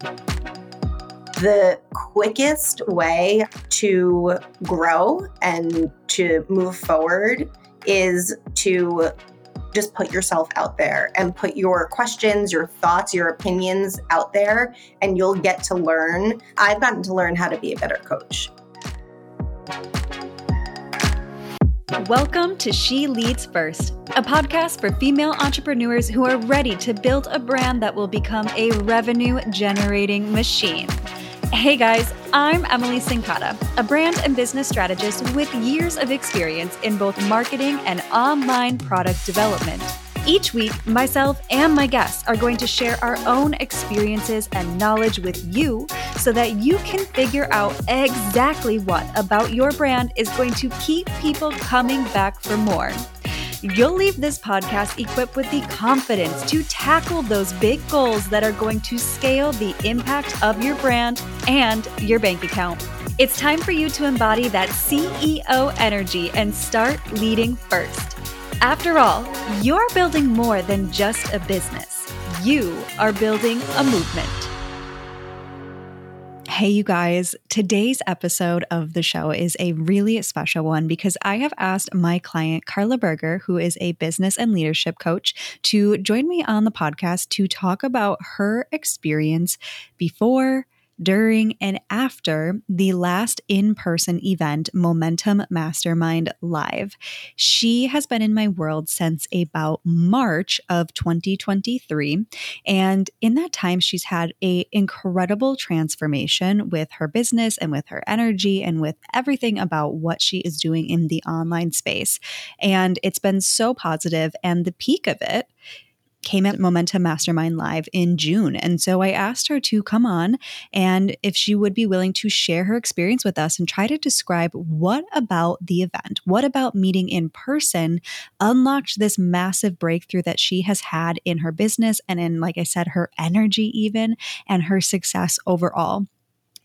The quickest way to grow and to move forward is to just put yourself out there and put your questions, your thoughts, your opinions out there, and you'll get to learn. I've gotten to learn how to be a better coach. Welcome to She Leads First, a podcast for female entrepreneurs who are ready to build a brand that will become a revenue generating machine. Hey guys, I'm Emily Sincata, a brand and business strategist with years of experience in both marketing and online product development. Each week, myself and my guests are going to share our own experiences and knowledge with you so that you can figure out exactly what about your brand is going to keep people coming back for more. You'll leave this podcast equipped with the confidence to tackle those big goals that are going to scale the impact of your brand and your bank account. It's time for you to embody that CEO energy and start leading first. After all, you're building more than just a business, you are building a movement. Hey, you guys, today's episode of the show is a really special one because I have asked my client, Carla Berger, who is a business and leadership coach, to join me on the podcast to talk about her experience before, during and after the last in person event, Momentum Mastermind Live. She has been in my world since about March of 2023. And in that time, she's had a incredible transformation with her business and with her energy and with everything about what she is doing in the online space. And it's been so positive. And the peak of it came at Momentum Mastermind Live in June. And so I asked her to come on and if she would be willing to share her experience with us and try to describe what about the event, what about meeting in person unlocked this massive breakthrough that she has had in her business and in, like I said, her energy, even and her success overall.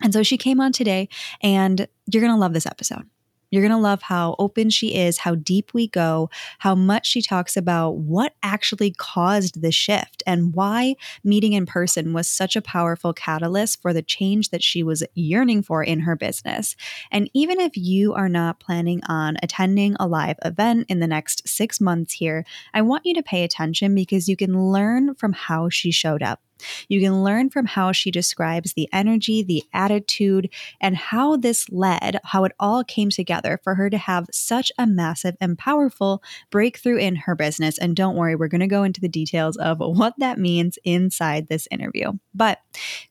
And so she came on today, and you're going to love this episode. You're going to love how open she is, how deep we go, how much she talks about what actually caused the shift and why meeting in person was such a powerful catalyst for the change that she was yearning for in her business. And even if you are not planning on attending a live event in the next six months here, I want you to pay attention because you can learn from how she showed up. You can learn from how she describes the energy, the attitude, and how this led, how it all came together for her to have such a massive and powerful breakthrough in her business. And don't worry, we're going to go into the details of what that means inside this interview. But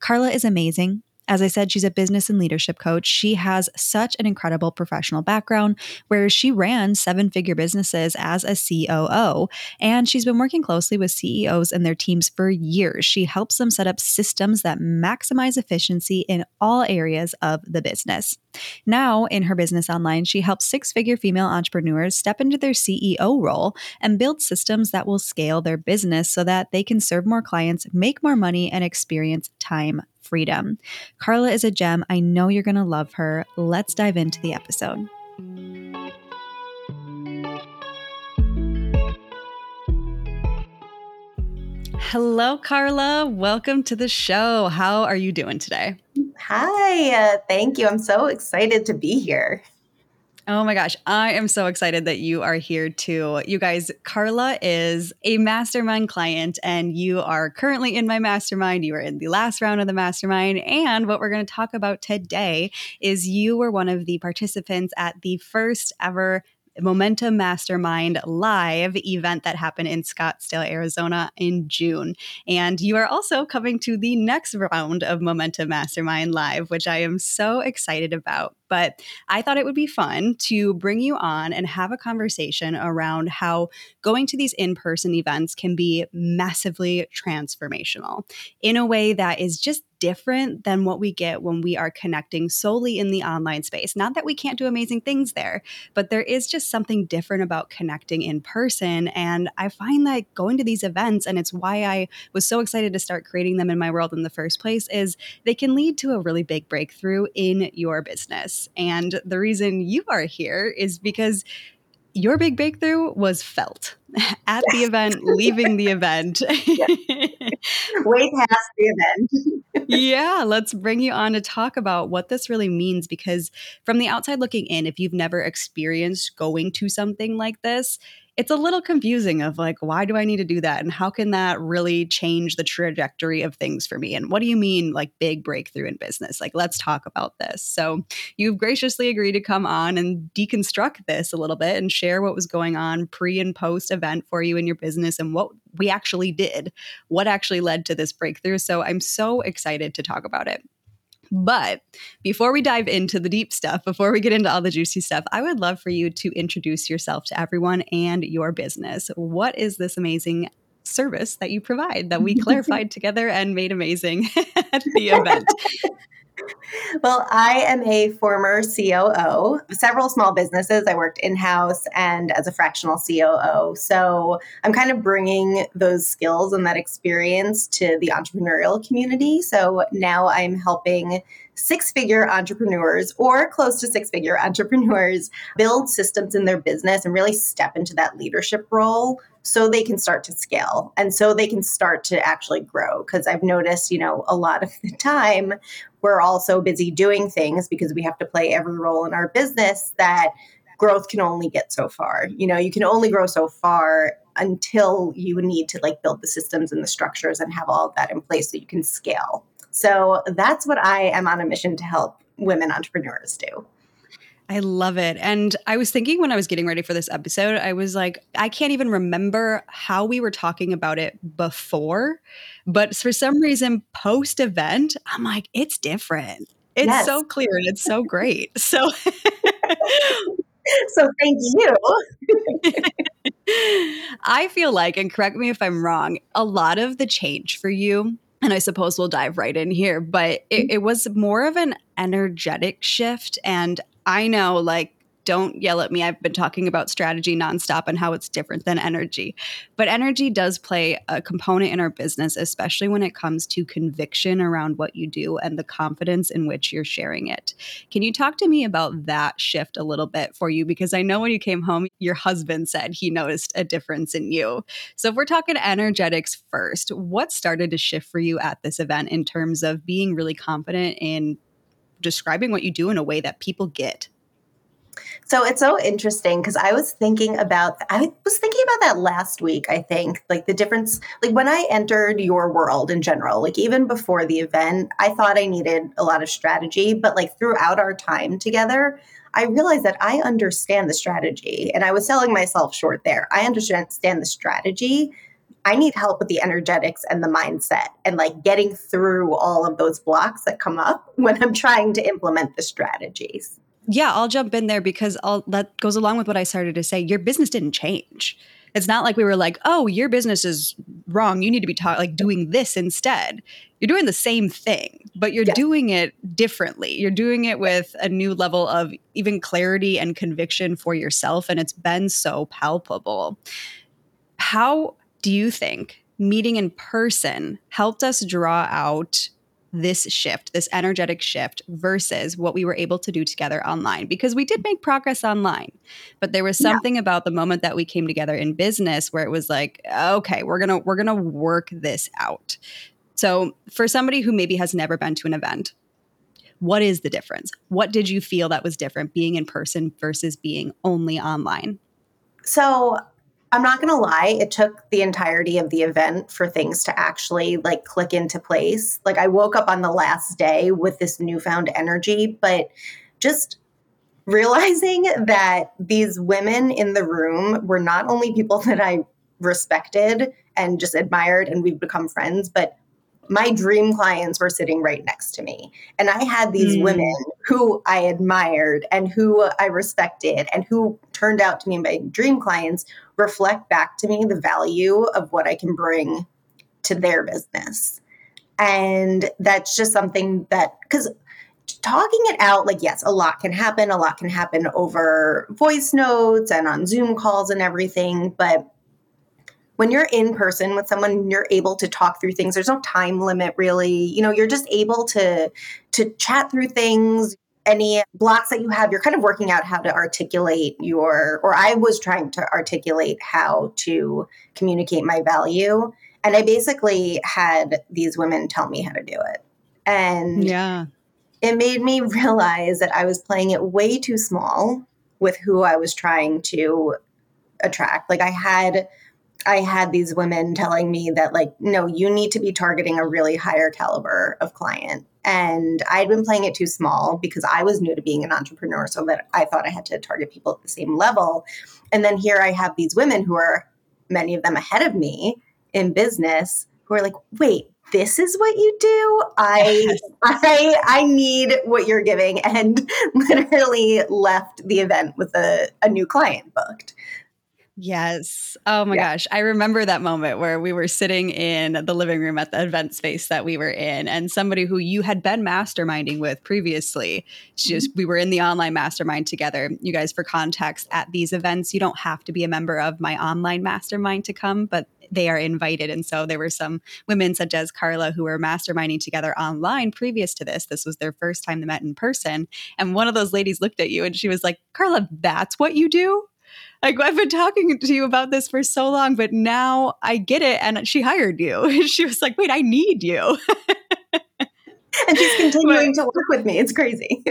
Carla is amazing. As I said, she's a business and leadership coach. She has such an incredible professional background where she ran seven figure businesses as a COO. And she's been working closely with CEOs and their teams for years. She helps them set up systems that maximize efficiency in all areas of the business. Now, in her business online, she helps six figure female entrepreneurs step into their CEO role and build systems that will scale their business so that they can serve more clients, make more money, and experience time freedom. Carla is a gem. I know you're going to love her. Let's dive into the episode. Hello, Carla. Welcome to the show. How are you doing today? Hi. Uh, thank you. I'm so excited to be here. Oh my gosh, I am so excited that you are here too. You guys, Carla is a mastermind client, and you are currently in my mastermind. You are in the last round of the mastermind. And what we're going to talk about today is you were one of the participants at the first ever Momentum Mastermind live event that happened in Scottsdale, Arizona in June. And you are also coming to the next round of Momentum Mastermind live, which I am so excited about. But I thought it would be fun to bring you on and have a conversation around how going to these in person events can be massively transformational in a way that is just different than what we get when we are connecting solely in the online space. Not that we can't do amazing things there, but there is just something different about connecting in person. And I find that going to these events, and it's why I was so excited to start creating them in my world in the first place, is they can lead to a really big breakthrough in your business. And the reason you are here is because your big breakthrough was felt at the event, leaving the event. Way past the event. yeah, let's bring you on to talk about what this really means because from the outside looking in, if you've never experienced going to something like this, it's a little confusing of like why do i need to do that? And how can that really change the trajectory of things for me? And what do you mean like big breakthrough in business? Like let's talk about this. So you've graciously agreed to come on and deconstruct this a little bit and share what was going on pre and post event for you in your business and what we actually did what actually led to this breakthrough. So i'm so excited to talk about it but before we dive into the deep stuff, before we get into all the juicy stuff, I would love for you to introduce yourself to everyone and your business. What is this amazing service that you provide that we clarified together and made amazing at the event? well, I am a former COO, of several small businesses. I worked in house and as a fractional COO. So I'm kind of bringing those skills and that experience to the entrepreneurial community. So now I'm helping six figure entrepreneurs or close to six figure entrepreneurs build systems in their business and really step into that leadership role so they can start to scale and so they can start to actually grow. Because i've noticed you know a lot of the time we're all so busy doing things because we have to play every role in our business that growth can only get so far. You know you can only grow so far until you need to like build the systems and the structures and have all of that in place so you can scale. So that's what i am on a mission to help women entrepreneurs do I love it. And I was thinking when I was getting ready for this episode, I was like, I can't even remember how we were talking about it before. But for some reason, post event, I'm like, it's different. It's yes. so clear and it's so great. So, so thank you. I feel like, and correct me if I'm wrong, a lot of the change for you and I suppose we'll dive right in here, but it, mm-hmm. it, was more of an energetic shift. And I know, like, don't yell at me. I've been talking about strategy nonstop and how it's different than energy. But energy does play a component in our business, especially when it comes to conviction around what you do and the confidence in which you're sharing it. Can you talk to me about that shift a little bit for you? Because I know when you came home, your husband said he noticed a difference in you. So if we're talking energetics first, what started to shift for you at this event in terms of being really confident in describing what you do in a way that people get? So it's so interesting because I was thinking about I was thinking about that last week, I think. Like the difference like when I entered your world in general, like even before the event, I thought I needed a lot of strategy, but like throughout our time together, I realized that I understand the strategy and I was selling myself short there. I understand the strategy. I need help with the energetics and the mindset and like getting through all of those blocks that come up when I'm trying to implement the strategies yeah, I'll jump in there because I'll, that goes along with what I started to say. Your business didn't change. It's not like we were like, "Oh, your business is wrong. You need to be taught like doing this instead." You're doing the same thing, but you're doing it differently. You're doing it with a new level of even clarity and conviction for yourself and it's been so palpable. How do you think meeting in person helped us draw out this shift, this energetic shift versus what we were able to do together online because we did make progress online. But there was something yeah. about the moment that we came together in business where it was like, okay, we're going to we're going to work this out. So, for somebody who maybe has never been to an event, what is the difference? What did you feel that was different being in person versus being only online? So, I'm not going to lie, it took the entirety of the event for things to actually like click into place. Like I woke up on the last day with this newfound energy, but just realizing that these women in the room were not only people that I respected and just admired and we've become friends, but my dream clients were sitting right next to me. And I had these mm. women who I admired and who I respected and who turned out to be my dream clients reflect back to me the value of what I can bring to their business. And that's just something that, because talking it out, like, yes, a lot can happen. A lot can happen over voice notes and on Zoom calls and everything. But when you're in person with someone you're able to talk through things there's no time limit really you know you're just able to to chat through things any blocks that you have you're kind of working out how to articulate your or i was trying to articulate how to communicate my value and i basically had these women tell me how to do it And yeah. it made me realize that I was playing it way too small with who I was trying to attract. Like I had I had these women telling me that like no, you need to be targeting a really higher caliber of client. And I'd been playing it too small because I was new to being an entrepreneur so that I thought I had to target people at the same level. And then here I have these women who are many of them ahead of me in business who are like, "Wait, this is what you do? I i i need what you're giving. And literally left the event with a, a new client booked Yes. Oh my yeah. gosh. I remember that moment where we were sitting in the living room at the event space that we were in, and somebody who you had been masterminding with previously, just mm-hmm. we were in the online mastermind together. You guys, for context, at these events, you don't have to be a member of my online mastermind to come, but they are invited. And so there were some women such as Carla who were masterminding together online previous to this. This was their first time they met in person. And one of those ladies looked at you and she was like, Carla, that's what you do? Like I've been talking to you about this for so long, but now I get it. And she hired you. she was like, wait, I need you. and she's continuing but, to work with me. It's crazy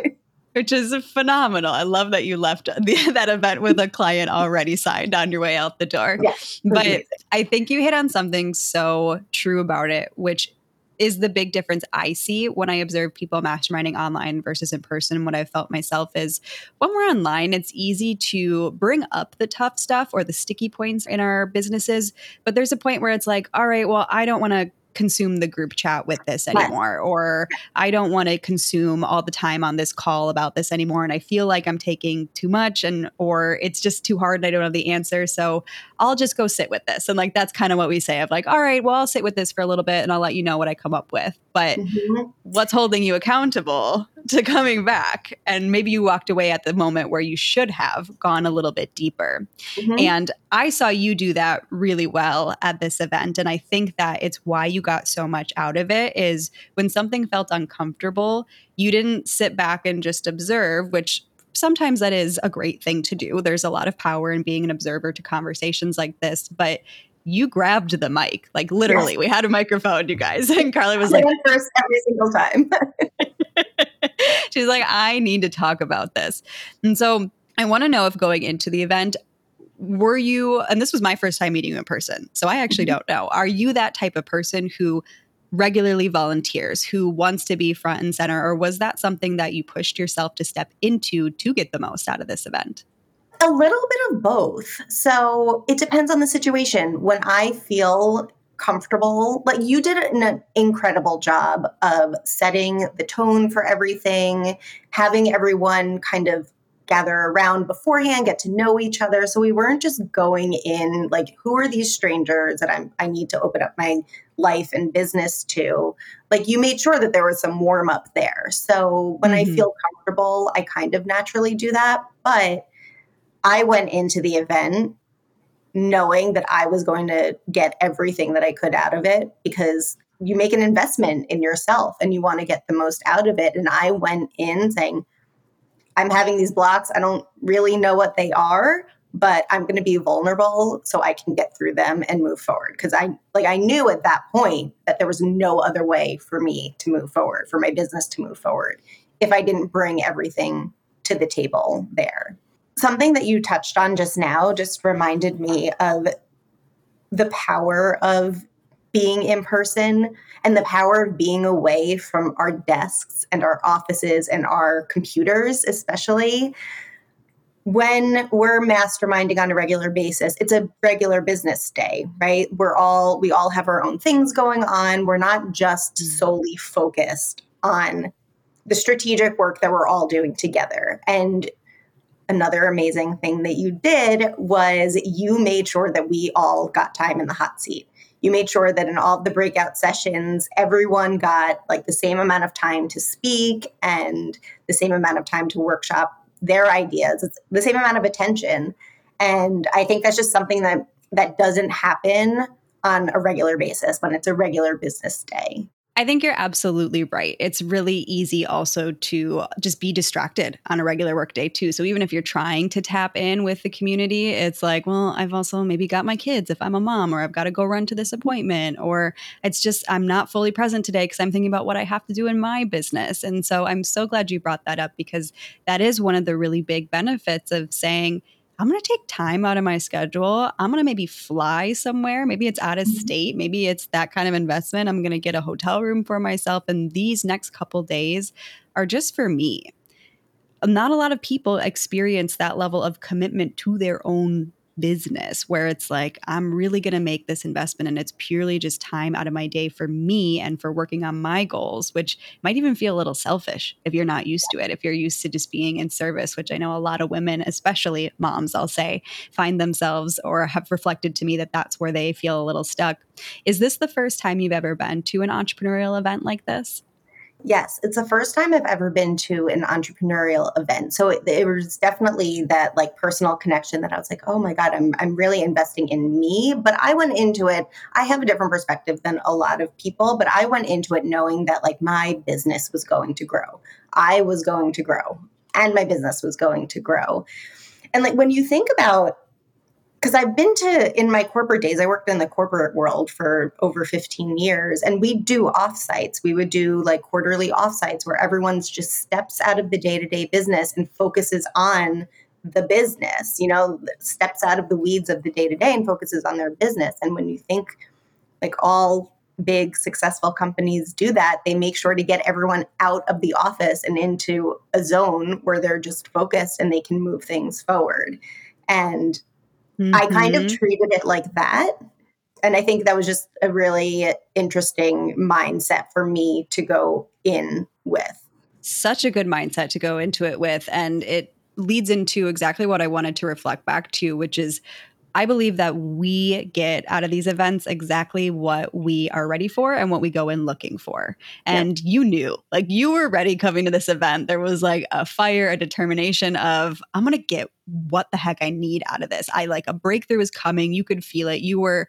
which is phenomenal. I love that you left the, that event with a client already signed on your way out the door. Yeah, but amazing. I think you hit on something so true about it, which is the big difference I see when I observe people masterminding online versus in person. What I've felt myself is when we're online, it's easy to bring up the tough stuff or the sticky points in our businesses. But there's a point where it's like, all right, well, I don't want to consume the group chat with this anymore or I don't want to consume all the time on this call about this anymore and I feel like I'm taking too much and or it's just too hard and I don't have the answer so I'll just go sit with this and like that's kind of what we say of like all right well I'll sit with this for a little bit and I'll let you know what I come up with but mm-hmm. what's holding you accountable to coming back and maybe you walked away at the moment where you should have gone a little bit deeper mm-hmm. and I saw you do that really well at this event and I think that it's why you got so much out of it is when something felt uncomfortable, you didn't sit back and just observe, which sometimes that is a great thing to do. There's a lot of power in being an observer to conversations like this, but you grabbed the mic, like literally. Yes. We had a microphone, you guys, and Carla was like, first every single time. She's like, I need to talk about this, and so I want to know if going into the event, were you and this was my first time meeting you in person so i actually mm-hmm. don't know are you that type of person who regularly volunteers who wants to be front and center or was that something that you pushed yourself to step into to get the most out of this event a little bit of both so it depends on the situation when i feel comfortable like you did an incredible job of setting the tone for everything having everyone kind of gather around beforehand, get to know each other. So we weren't just going in like, who are these strangers that I'm I need to open up my life and business to? Like you made sure that there was some warm up there. So when mm-hmm. I feel comfortable, I kind of naturally do that. But I went into the event knowing that I was going to get everything that I could out of it because you make an investment in yourself and you want to get the most out of it. And I went in saying, I'm having these blocks. I don't really know what they are, but I'm going to be vulnerable so I can get through them and move forward. Because I like I knew at that point that there was no other way for me to move forward, for my business to move forward, if I didn't bring everything to the table there. Something that you touched on just now just reminded me of the power of being in person and the power of being away from our desks and our offices and our computers, especially when we're masterminding on a regular basis. It's a regular business day right? We're all we all have our own things going on. We're not just mm. solely focused on the strategic work that we're all doing together. And another amazing thing that you did was you made sure that we all got time in the hot seat you made sure that in all the breakout sessions, everyone got like the same amount of time to speak and the same amount of time to workshop their ideas. It's the same amount of attention. And I think that's just something that that doesn't happen on a regular basis when it's a regular business day. I think you're absolutely right. It's really easy also to just be distracted on a regular workday too. So even if you're trying to tap in with the community, it's like, well, I've also maybe got my kids if I'm a mom, or I've got to go run to this appointment, or it's just I'm not fully present today because I'm thinking about what I have to do in my business. And so I'm so glad you brought that up because that is one of the really big benefits of saying, I'm going to take time out of my schedule. I'm going to maybe fly somewhere. Maybe it's out of mm-hmm. state. Maybe it's that kind of investment. I'm going to get a hotel room for myself. And these next couple days are just for me. Not a lot of people experience that level of commitment to their own business where it's like, I'm really going to make this investment and it's purely just time out of my day for me and for working on my goals, which might even feel a little selfish if you're not used to it. If you're used to just being in service, which I know a lot of women, especially moms, I'll say, find themselves or have reflected to me that that's where they feel a little stuck. Is this the first time you've ever been to an entrepreneurial event like this? Yes, it's the first time I've ever been to an entrepreneurial event. So it, it, was definitely that like personal connection that I was like, oh my God, I'm, I'm really investing in me. But I went into it, I have a different perspective than a lot of people, but I went into it knowing that like my business was going to grow. I was going to grow and my business was going to grow. And like when you think about because I've been to in my corporate days, I worked in the corporate world for over 15 years, and we do offsites. We would do like quarterly offsites where everyone's just steps out of the day to day business and focuses on the business, you know, steps out of the weeds of the day to day and focuses on their business. And when you think like all big successful companies do that, they make sure to get everyone out of the office and into a zone where they're just focused and they can move things forward. And Mm-hmm. I kind of mm-hmm. treated it like that. And I think that was just a really interesting mindset for me to go in with. Such a good mindset to go into it with. And it leads into exactly what I wanted to reflect back to, which is I believe that we get out of these events exactly what we are ready for and what we go in looking for. And yeah. you knew, like you were ready coming to this event. There was like a fire, a determination of, I'm going to get what the heck I need out of this. I like a breakthrough is coming. You could feel it. You were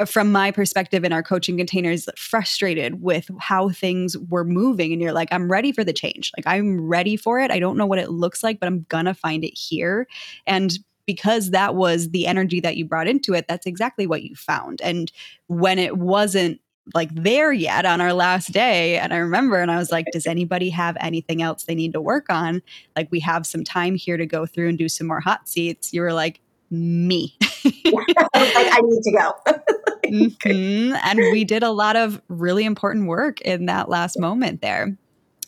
uh, from my perspective in our coaching containers frustrated with how things were moving and you're like i'm ready for the change like i'm ready for it i don't know what it looks like but i'm gonna find it here and because that was the energy that you brought into it, that's exactly what you found. And when it wasn't like there yet on our last day, and I remember, and I was like, does anybody have anything else they need to work on? Like, we have some time here to go through and do some more hot seats. You were like, me. like, I need to go. mm-hmm. And we did a lot of really important work in that last moment there.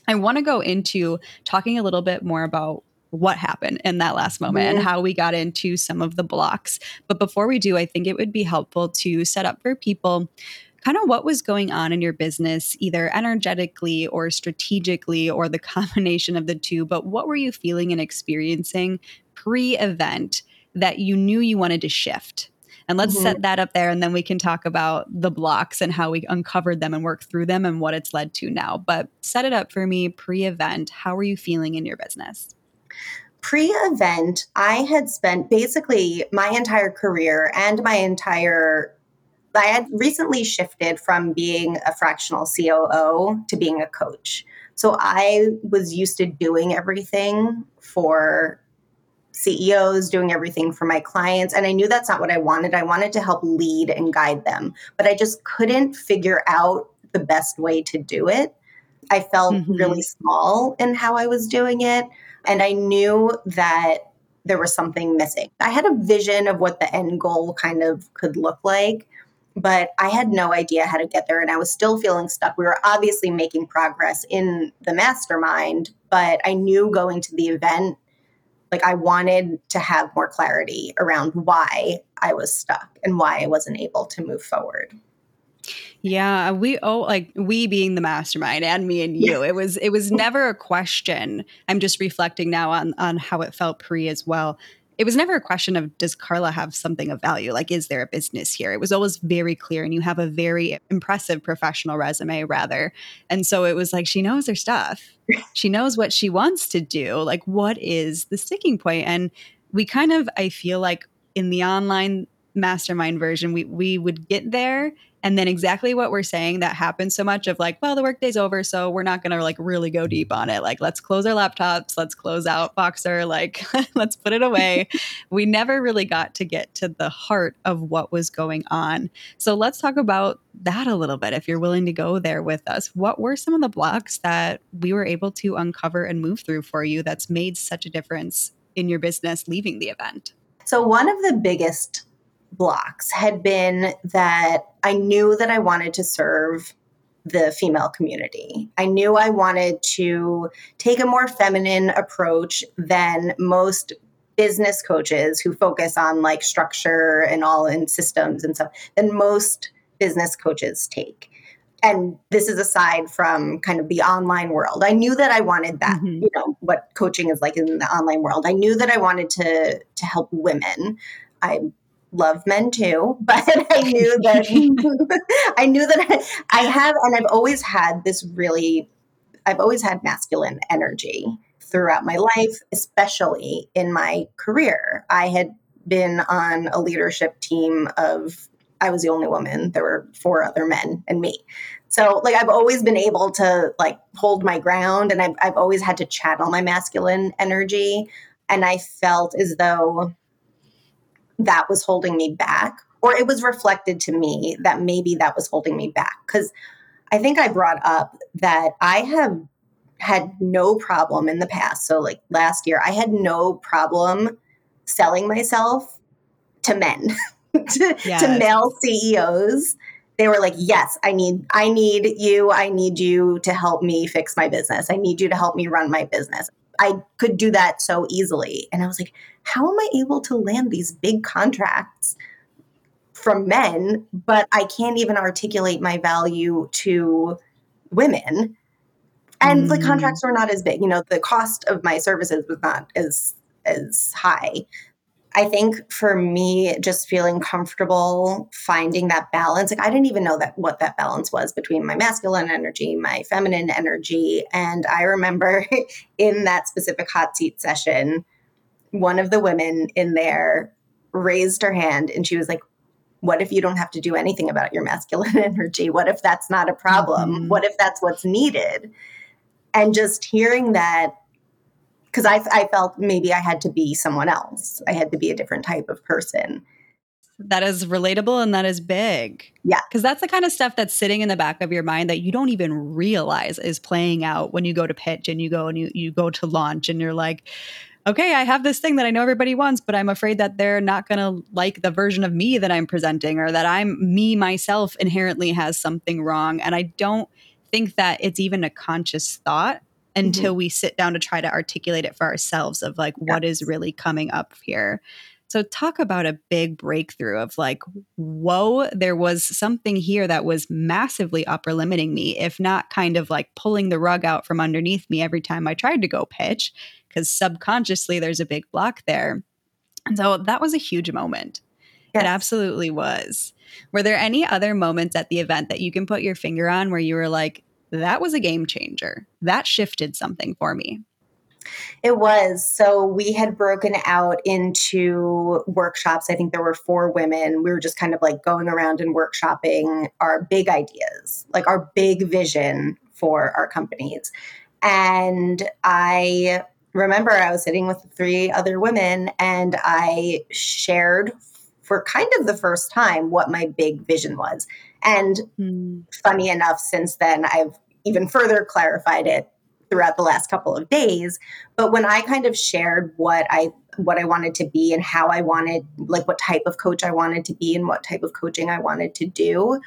I want to go into talking a little bit more about what happened in that last moment and how we got into some of the blocks. But before we do, I think it would be helpful to set up for people kind of what was going on in your business, either energetically or strategically, or the combination of the two. But what were you feeling and experiencing pre event that you knew you wanted to shift? And let's mm-hmm. set that up there, and then we can talk about the blocks and how we uncovered them and worked through them and what it's led to now. But set it up for me pre event. How are you feeling in your business? Pre event, I had spent basically my entire career and my entire I had recently shifted from being a fractional COO to being a coach. So I was used to doing everything for CEOs, doing everything for my clients. And I knew that's not what I wanted. I wanted to help lead and guide them, but I just couldn't figure out the best way to do it. I felt mm-hmm. really small in how I was doing it. And I knew that there was something missing. I had a vision of what the end goal kind of could look like, but I had no idea how to get there. And I was still feeling stuck. We were obviously making progress in the mastermind, but I knew going to the event, like I wanted to have more clarity around why I was stuck and why I wasn't able to move forward. Yeah, we oh like we being the mastermind and me and you. Yeah. It was it was never a question. I'm just reflecting now on on how it felt pre as well. It was never a question of does Carla have something of value? Like is there a business here? It was always very clear and you have a very impressive professional resume rather. And so it was like she knows her stuff. she knows what she wants to do. Like what is the sticking point? And we kind of I feel like in the online mastermind version we we would get there and then exactly what we're saying that happens so much of like well the workday's over so we're not going to like really go deep on it. Like let's close our laptops let's close out Voxer like let's put it away. We never really got to get to the heart of what was going on. So let's talk about that a little bit if you're willing to go there with us. What were some of the blocks that we were able to uncover and move through for you that's made such a difference in your business leaving the event? So one of the biggest blocks had been that I knew that I wanted to serve the female community. I knew I wanted to take a more feminine approach than most business coaches who focus on like structure and all in systems and stuff than most business coaches take. And this is aside from kind of the online world. I knew that I wanted that, mm-hmm. you know, what coaching is like in the online world. I knew that I wanted to to help women. I love men too, but I knew that I knew that I have, and I've always had this really, I've always had masculine energy throughout my life, especially in my career. I had been on a leadership team of, I was the only woman. There were four other men and me. So like I've always been able to like hold my ground and I've, I've always had to channel my masculine energy. And I felt as though that was holding me back, or it was reflected to me that maybe that was holding me back. Because I think I brought up that I have had no problem in the past. So, like last year, I had no problem selling myself to men, to, yes. to male CEOs. They were like, "Yes, I need I need you. I need you to help me fix my business. I need you to help me run my business." I could do that so easily. And I was like, how am I able to land these big contracts from men, but I can't even articulate my value to women? And mm. the contracts were not as big. You know, the cost of my services was not as as high. I think for me, just feeling comfortable finding that balance, like I didn't even know that what that balance was between my masculine energy, my feminine energy. And I remember in that specific hot seat session, one of the women in there raised her hand and she was like, What if you don't have to do anything about your masculine energy? What if that's not a problem? Mm-hmm. What if that's what's needed? And just hearing that because I, I felt maybe I had to be someone else. I had to be a different type of person. That is relatable and that is big. Yeah. Because that's the kind of stuff that's sitting in the back of your mind that you don't even realize is playing out when you go to pitch and you go and you, you go to launch and you're like, okay, I have this thing that I know everybody wants, but I'm afraid that they're not going to like the version of me that I'm presenting or that I'm me myself inherently has something wrong. And I don't think that it's even a conscious thought until mm-hmm. we sit down to try to articulate it for ourselves of like yes. what is really coming up here. So talk about a big breakthrough of like, whoa, there was something here that was massively upper limiting me, if not kind of like pulling the rug out from underneath me every time I tried to go pitch, because subconsciously there's a big block there. And so that was a huge moment. Yes. It absolutely was. Were there any other moments at the event that you can put your finger on where you were like, that was a game changer. That shifted something for me. It was. So we had broken out into workshops. I think there were four women. We were just kind of like going around and workshopping our big ideas, like our big vision for our companies. And I remember I was sitting with three other women and I shared for kind of the first time what my big vision was. And mm. funny enough, since then, I've even further clarified it throughout the last couple of days. But when I kind of shared what I what I wanted to be and how I wanted, like what type of coach I wanted to be and what type of coaching I wanted to do,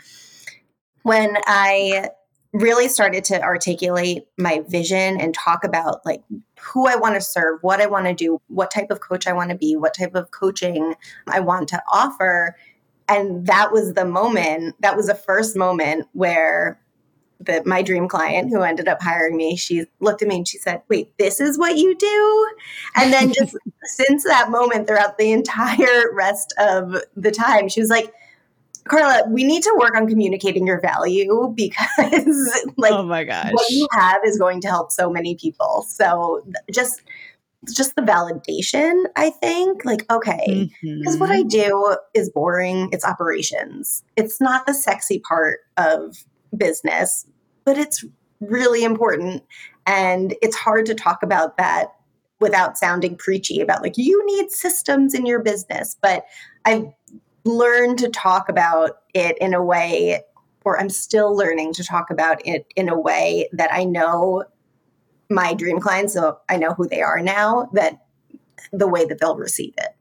when I really started to articulate my vision and talk about like who I want to serve, what I want to do, what type of coach I want to be, what type of coaching I want to offer. And that was the moment, that was the first moment where the, my dream client who ended up hiring me, she looked at me and she said, Wait, this is what you do? And then just since that moment, throughout the entire rest of the time, she was like, Carla, we need to work on communicating your value because, like, oh my gosh, what you have is going to help so many people. So just just the validation, I think. Like, okay, because mm-hmm. what I do is boring, it's operations. It's not the sexy part of business, but it's really important. And it's hard to talk about that without sounding preachy about like, you need systems in your business. But I've learned to talk about it in a way, or I'm still learning to talk about it in a way that I know my dream clients, so I know who they are now, that the way that they'll receive it.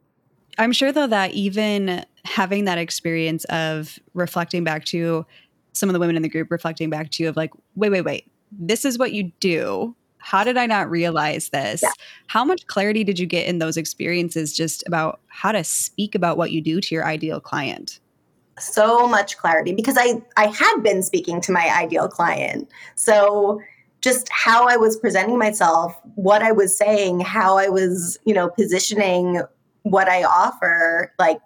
I'm sure though that even having that experience of reflecting back to some of the women in the group reflecting back to you of like, wait, wait, wait, this is what you do. How did I not realize this? Yeah. How much clarity did you get in those experiences just about how to speak about what you do to your ideal client? So much clarity because I I had been speaking to my ideal client. So just how I was presenting myself, what I was saying, how I was, you know, positioning what I offer, like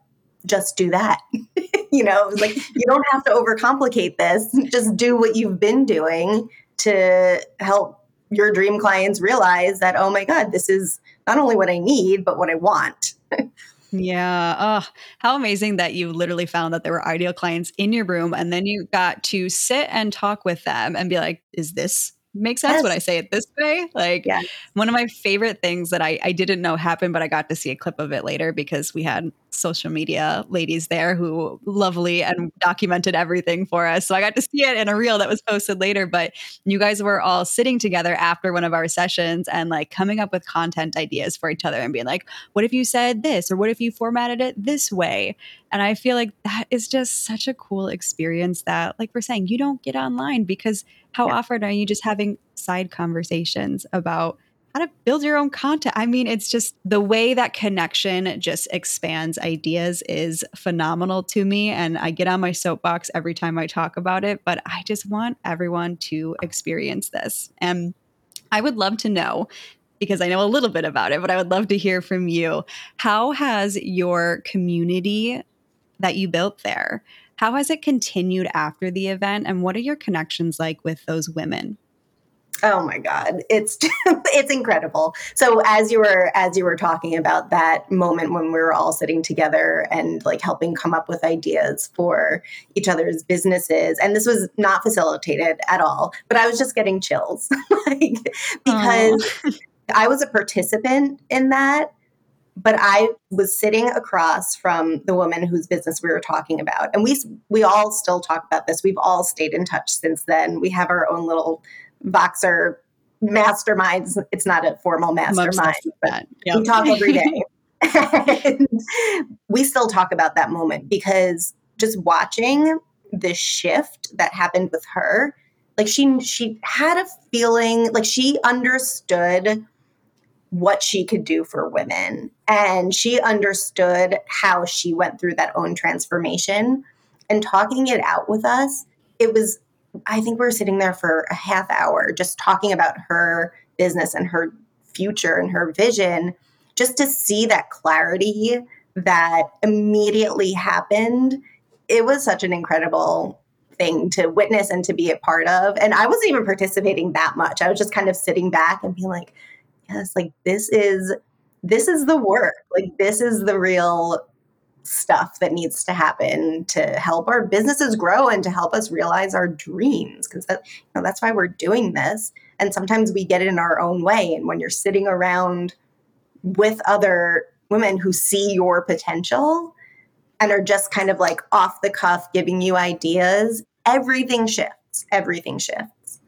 just do that. you know, like you don't have to overcomplicate this. Just do what you've been doing to help your dream clients realize that, oh my God, this is not only what I need, but what I want. Yeah. Oh, how amazing that you literally found that there were ideal clients in your room and then you got to sit and talk with them and be like, is this makes sense yes. when I say it this way. Like yes. one of my favorite things that I, I didn't know happened, but I got to see a clip of it later because we had social media ladies there who lovely and documented everything for us. So I got to see it in a reel that was posted later. But you guys were all sitting together after one of our sessions and like coming up with content ideas for each other and being like, what if you said this? Or what if you formatted it this way? And I feel like that is just such a cool experience that, like we're saying, you don't get online because how yeah. often are you just having side conversations about how to build your own content? I mean, it's just the way that connection just expands ideas is phenomenal to me. And I get on my soapbox every time I talk about it, but I just want everyone to experience this. And I would love to know because I know a little bit about it, but I would love to hear from you. How has your community that you built there, how has it continued after the event and what are your connections like with those women? Oh my god, it's it's incredible. So as you were as you were talking about that moment when we were all sitting together and like helping come up with ideas for each other's businesses and this was not facilitated at all, but I was just getting chills like because I was a participant in that but I was sitting across from the woman whose business we were talking about, and we we all still talk about this. We've all stayed in touch since then. We have our own little Voxer masterminds. It's not a formal mastermind, but yep. we talk every day. and we still talk about that moment because just watching the shift that happened with her, like she she had a feeling like she understood what she could do for women. And she understood how she went through that own transformation and talking it out with us. It was, I think we were sitting there for a half hour just talking about her business and her future and her vision, just to see that clarity that immediately happened. It was such an incredible thing to witness and to be a part of. And I wasn't even participating that much. I was just kind of sitting back and being like, yes, like this is this is the work. Like this is the real stuff that needs to happen to help our businesses grow and to help us realize our dreams because that you know, that's why we're doing this. And sometimes we get it in our own way. And when you're sitting around with other women who see your potential and are just kind of like off the cuff giving you ideas everything shifts. Everything shifts.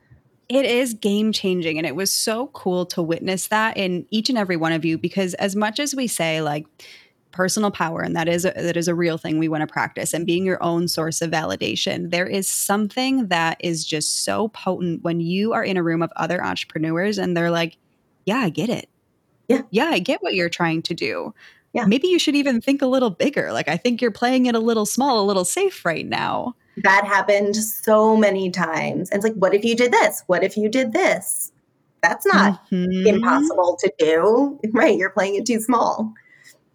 It is game changing. And it was so cool to witness that in each and every one of you because, as much as we say, like, personal power and that is a, that is a real thing we want to practice and being your own source of validation there is something that is just so potent when you are in a room of other entrepreneurs and they're like yeah i get it yeah yeah i get what you're trying to do yeah maybe you should even think a little bigger like i think you're playing it a little small a little safe right now that happened so many times. And it's like, what if you did this? What if you did this? That's not mm-hmm. impossible to do. Right. You're playing it too small.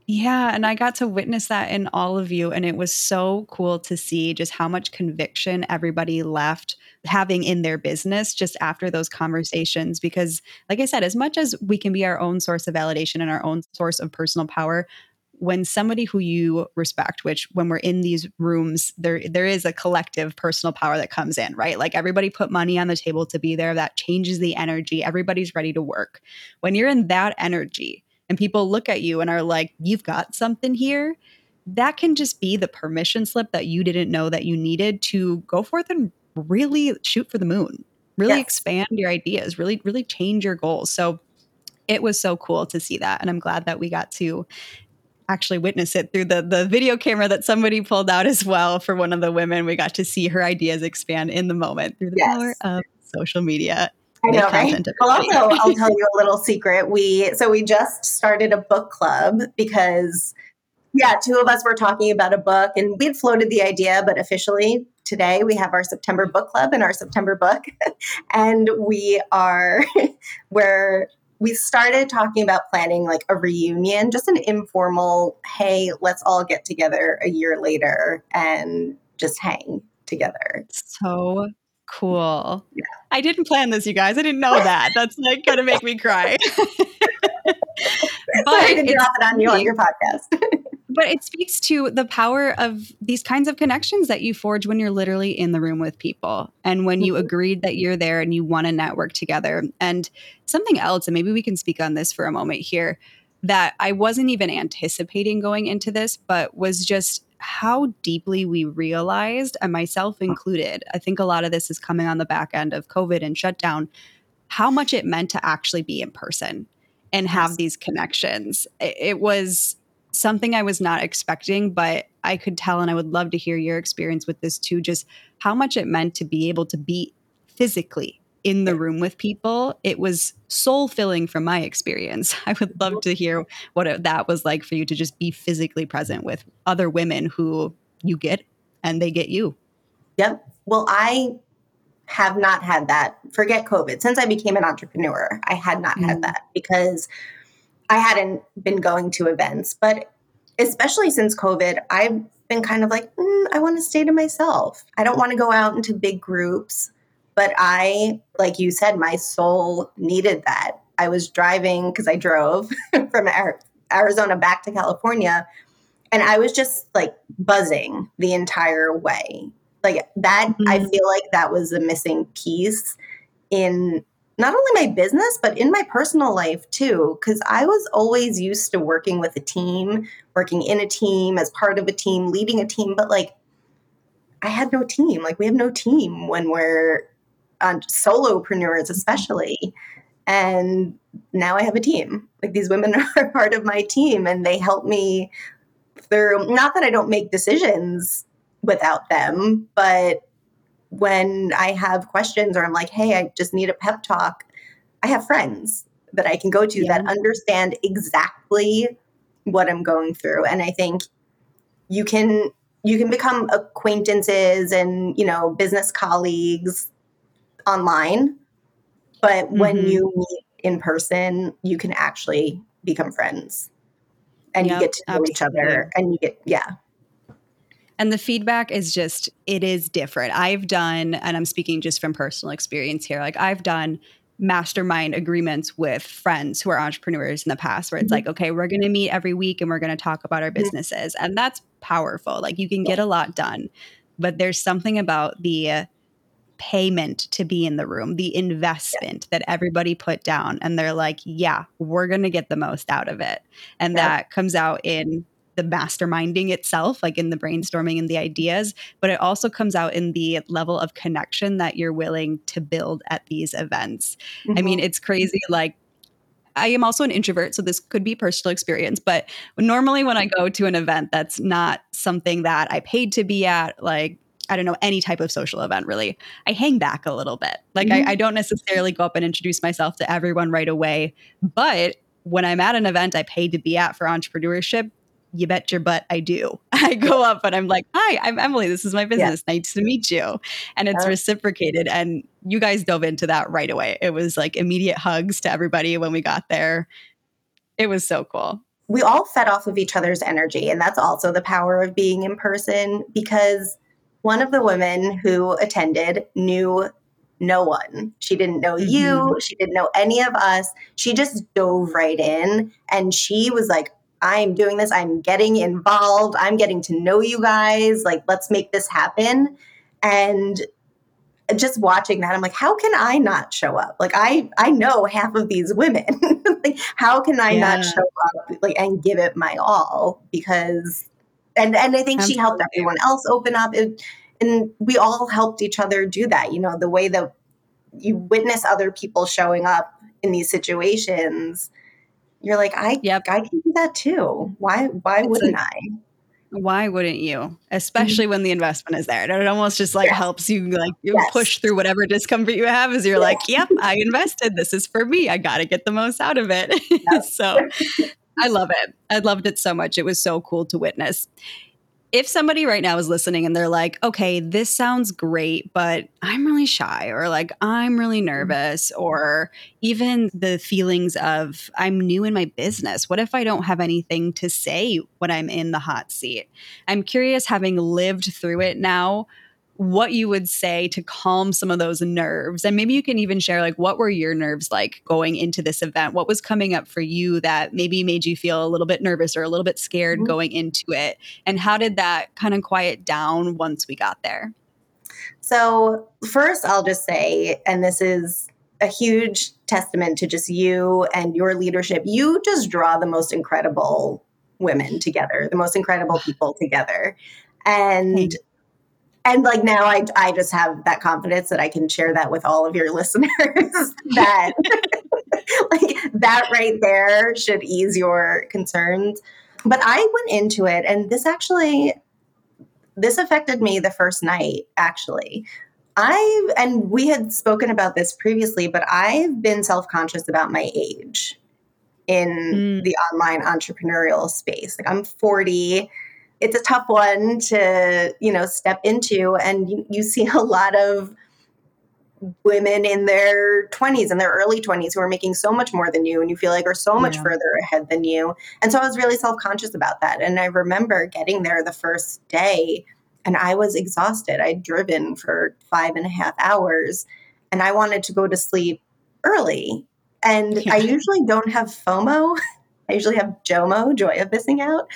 Yeah, and I got to witness that in all of you. And it was so cool to see just how much conviction everybody left having in their business just after those conversations. Because, like I said, as much as we can be our own source of validation and our own source of personal power, when somebody who you respect which when we're in these rooms there there is a collective personal power that comes in right like everybody put money on the table to be there that changes the energy everybody's ready to work when you're in that energy and people look at you and are like you've got something here that can just be the permission slip that you didn't know that you needed to go forth and really shoot for the moon really yes. expand your ideas really really change your goals so it was so cool to see that and i'm glad that we got to actually witness it through the the video camera that somebody pulled out as well for one of the women. We got to see her ideas expand in the moment through the yes. power of social media. I know, right? Well, also, I'll tell you a little secret. We so we just started a book club because, yeah, two of us were talking about a book, and we had floated the idea, but officially today we have our September book club and our September book, and we are we're we started talking about planning like a reunion, just an informal, hey, let's all get together a year later and just hang together. So cool. Yeah. I didn't plan this, you guys. I didn't know that. That's like gonna make me cry. but Sorry to drop it on you on your podcast. but it speaks to the power of these kinds of connections that you forge when you're literally in the room with people and when you mm-hmm. agreed that you're there and you want to network together. And something else, and maybe we can speak on this for a moment here, that I wasn't even anticipating going into this, but was just how deeply we realized, and myself included, I think a lot of this is coming on the back end of COVID and shutdown, how much it meant to actually be in person and have these connections. It was something I was not expecting, but I could tell, and I would love to hear your experience with this too, just how much it meant to be able to be physically in the room with people. It was soul filling from my experience. I would love to hear what it, that was like for you to just be physically present with other women who you get and they get you. Yep. Well, I have not had that. Forget COVID. Since I became an entrepreneur, I had not mm-hmm. had that because I hadn't been going to events, but especially since COVID, I've been kind of like, mm, I want to stay to myself. I don't want to go out into big groups. But I, like you said, my soul needed that. I was driving because I drove from Arizona back to California, and I was just like buzzing the entire way. Like that, mm-hmm. I feel like that was a missing piece in not only my business, but in my personal life too. Cause I was always used to working with a team, working in a team, as part of a team, leading a team. But like, I had no team. Like, we have no team when we're on solopreneurs, especially. And now I have a team. Like, these women are part of my team and they help me through, not that I don't make decisions without them, but when I have questions or I'm like, hey, I just need a pep talk, I have friends that I can go to yeah. that understand exactly what I'm going through. And I think you can you can become acquaintances and you know business colleagues online but mm-hmm. when you meet in person you can actually become friends and yep, you get to know absolutely. each other and you get yeah and the feedback is just, it is different. I've done, and I'm speaking just from personal experience here, like I've done mastermind agreements with friends who are entrepreneurs in the past where it's mm-hmm. like, okay, we're going to meet every week and we're going to talk about our mm-hmm. businesses. And that's powerful. Like you can get a lot done, but there's something about the, payment to be in the room, the investment that everybody put down. And they're like, yeah, we're going to get the most out of it. And yeah. that comes out in the masterminding itself, like in the brainstorming and the ideas, but it also comes out in the level of connection that you're willing to build at these events. Mm-hmm. I mean, mm-hmm. it's crazy. Like, I am also an introvert, so this could be personal experience. But normally, when I go to an event that's not something that I paid to be at, like I don't know, any type of social event really, I hang back a little bit. Like, mm-hmm. I, I, don't necessarily go up and introduce myself to everyone right away. But when I'm at an event I paid to be at for entrepreneurship, you bet your butt I do. I go up and I'm like, hi, I'm Emily. This is my business. Yeah. Nice to meet you. And it's reciprocated. And you guys dove into that right away. It was like immediate hugs to everybody when we got there. It was so cool. we all fed off of each other's energy. And that's also the power of being in person because one of the women who attended knew no one. She didn't know mm-hmm. you. She didn't know any of us. She just dove right in and she was like, I'm doing this. I'm getting involved. I'm getting to know you guys. Like, let's make this happen. And just watching that, I'm like, how can I not show up? Like, I I know half of these women. like, how can I yeah. not show up? Like, and give it my all because, and and I think Absolutely. she helped everyone else open up. It, and we all helped each other do that. You know, the way that you witness other people showing up in these situations, you're like, I yep. I can do that too. Why why it's wouldn't a, I? Why wouldn't you? Especially mm-hmm. when the investment is there. And it almost just like yes. helps you like you yes. push through whatever discomfort you have as you're like, yep, I invested. This is for me. I got to get the most out of it. Yes. so I love it. I loved it so much. It was so cool to witness if somebody right now is listening and they're like, okay, this sounds great, but I'm really shy, or like, I'm really mm-hmm. nervous, or even the feelings of, I'm new in my business. What if I don't have anything to say when I'm in the hot seat? I'm curious, having lived through it now, what you would say to calm some of those nerves. And maybe you can even share like what were your nerves like going into this event? What was coming up for you that maybe made you feel a little bit nervous or a little bit scared mm-hmm. going into it? And how did that kind of quiet down once we got there? So first i'll just say and this is a huge testament to just you and your leadership you just draw the most incredible women together the most incredible people together. And and like now I, I just have that confidence that I can share that with all of your listeners that like that right there should ease your concerns. But I went into it and this actually this affected me the first night actually. I and we had spoken about this previously, but I've been self-conscious about my age in mm. the online entrepreneurial space. Like I'm 40 it's a tough one to you know step into and you, you see a lot of women in their 20s and their early 20s who are making so much more than you and you feel like are so much yeah. further ahead than you and so i was really self-conscious about that and i remember getting there the first day and i was exhausted i'd driven for five and a half hours and i wanted to go to sleep early and yeah. i usually don't have fomo i usually have jomo joy of missing out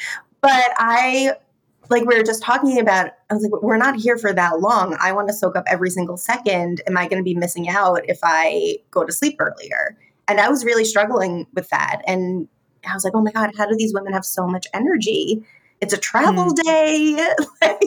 but I, like we were just talking about, I was like, we're not here for that long. I want to soak up every single second. Am I going to be missing out if I go to sleep earlier? And I was really struggling with that. And I was like, oh my God, how do these women have so much energy? It's a travel mm. day. like,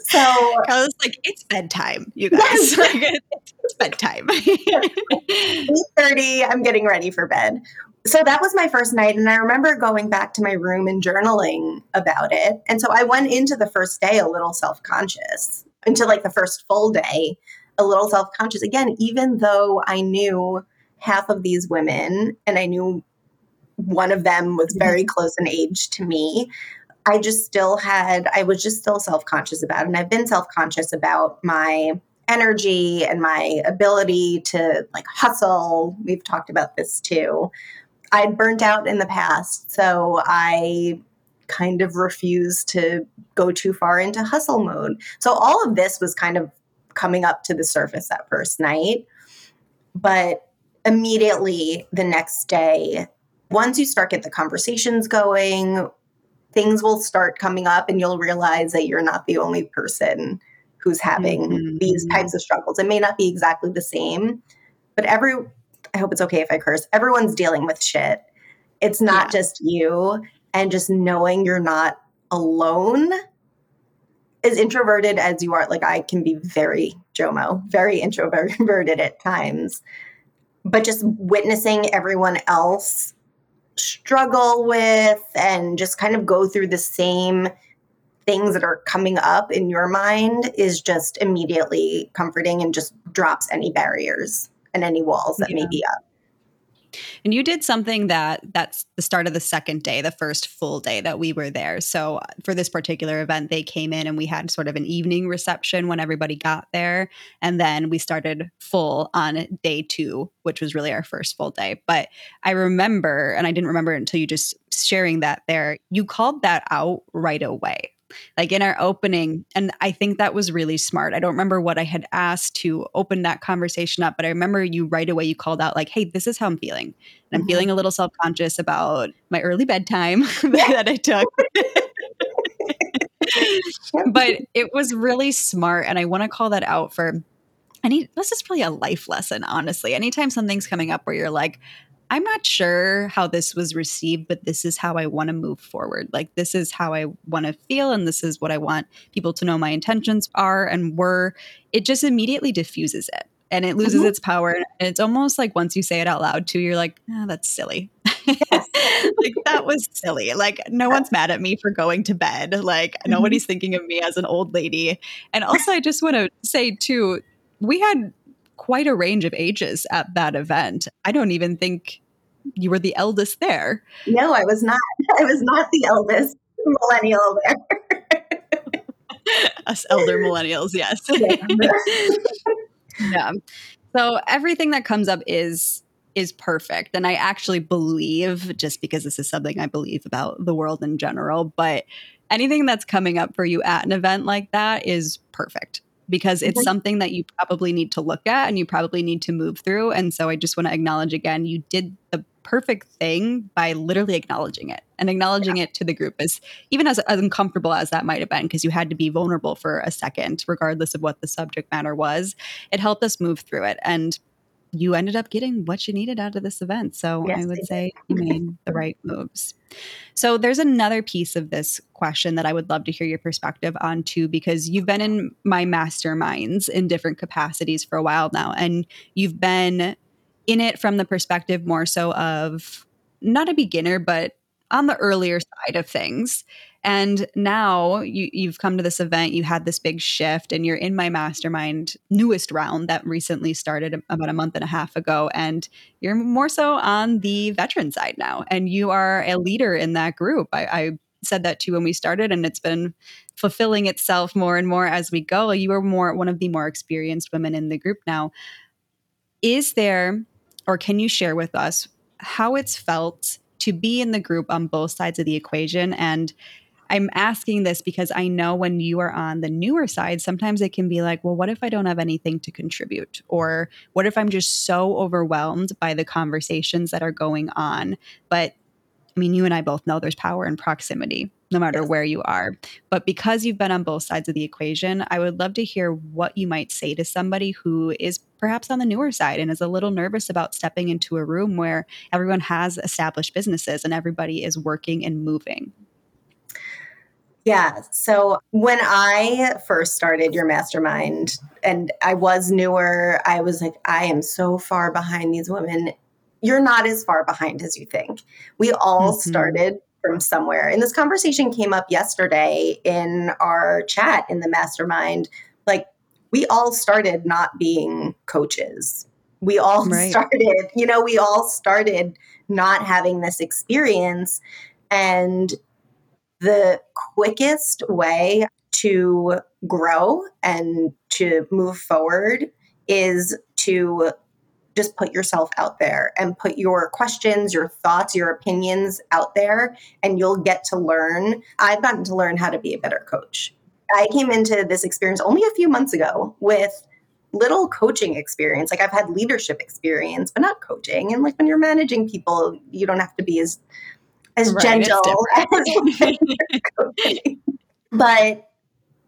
so I was like, it's bedtime, you guys. Yes. it's bedtime. 8.30, I'm getting ready for bed so that was my first night and i remember going back to my room and journaling about it. And so i went into the first day a little self-conscious into like the first full day a little self-conscious. Again even though i knew half of these women and i knew one of them was mm-hmm. very close in age to me i just still had i was just still self-conscious about it. And i've been self-conscious about my energy and my ability to like hustle. We've talked about this too I'd burnt out in the past, so I kind of refused to go too far into hustle mode. So all of this was kind of coming up to the surface that first night. But immediately the next day, once you start get the conversations going, things will start coming up and you'll realize that you're not the only person who's having mm-hmm. these types of struggles. It may not be exactly the same, but every I hope it's okay if I curse. Everyone's dealing with shit. It's not yeah. just you. And just knowing you're not alone, as introverted as you are, like I can be very Jomo, very introverted at times. But just witnessing everyone else struggle with and just kind of go through the same things that are coming up in your mind is just immediately comforting and just drops any barriers and any walls that yeah. may be up. And you did something that that's the start of the second day, the first full day that we were there. So uh, for this particular event, they came in and we had sort of an evening reception when everybody got there. And then we started full on day two, which was really our first full day. But I remember, and I didn't remember until you just sharing that there, you called that out right away like in our opening. And I think that was really smart. I don't remember what I had asked to open that conversation up, but I remember you right away, you called out, like, hey, this is how I'm feeling. And I'm mm-hmm. feeling a little self conscious about my early bedtime that I took. but it was really smart. And I want to call that out for any, this is really a life lesson, honestly. Anytime something's coming up where you're like, I'm not sure how this was received, but this is how I want to move forward. Like, this is how I want to feel, and this is what I want people to know my intentions are and were. It just immediately diffuses it and it loses mm-hmm. its power. And it's almost like once you say it out loud, too, you're like, oh, that's silly. Yes. like, that was silly. Like, no one's mad at me for going to bed. Like, mm-hmm. nobody's thinking of me as an old lady. And also, I just want to say, too, we had quite a range of ages at that event. I don't even think you were the eldest there. No, I was not. I was not the eldest millennial there. Us elder millennials, yes. yeah. So everything that comes up is is perfect. And I actually believe, just because this is something I believe about the world in general, but anything that's coming up for you at an event like that is perfect because it's something that you probably need to look at and you probably need to move through. And so I just want to acknowledge again, you did the perfect thing by literally acknowledging it and acknowledging yeah. it to the group as even as, as uncomfortable as that might have been because you had to be vulnerable for a second regardless of what the subject matter was it helped us move through it and you ended up getting what you needed out of this event. So yes, I would say you made the right moves. So there's another piece of this question that I would love to hear your perspective on too, because you've been in my masterminds in different capacities for a while now, and you've been in it from the perspective more so of not a beginner, but on the earlier side of things. And now you, you've come to this event, you had this big shift, and you're in my mastermind newest round that recently started about a month and a half ago. And you're more so on the veteran side now, and you are a leader in that group. I, I said that too when we started, and it's been fulfilling itself more and more as we go. You are more one of the more experienced women in the group now. Is there, or can you share with us how it's felt to be in the group on both sides of the equation and I'm asking this because I know when you are on the newer side, sometimes it can be like, well, what if I don't have anything to contribute? Or what if I'm just so overwhelmed by the conversations that are going on? But I mean, you and I both know there's power in proximity, no matter yes. where you are. But because you've been on both sides of the equation, I would love to hear what you might say to somebody who is perhaps on the newer side and is a little nervous about stepping into a room where everyone has established businesses and everybody is working and moving. Yeah. So when I first started your mastermind and I was newer, I was like, I am so far behind these women. You're not as far behind as you think. We all mm-hmm. started from somewhere. And this conversation came up yesterday in our chat in the mastermind. Like, we all started not being coaches. We all right. started, you know, we all started not having this experience. And the quickest way to grow and to move forward is to just put yourself out there and put your questions, your thoughts, your opinions out there, and you'll get to learn. I've gotten to learn how to be a better coach. I came into this experience only a few months ago with little coaching experience. Like I've had leadership experience, but not coaching. And like when you're managing people, you don't have to be as as right, gentle as but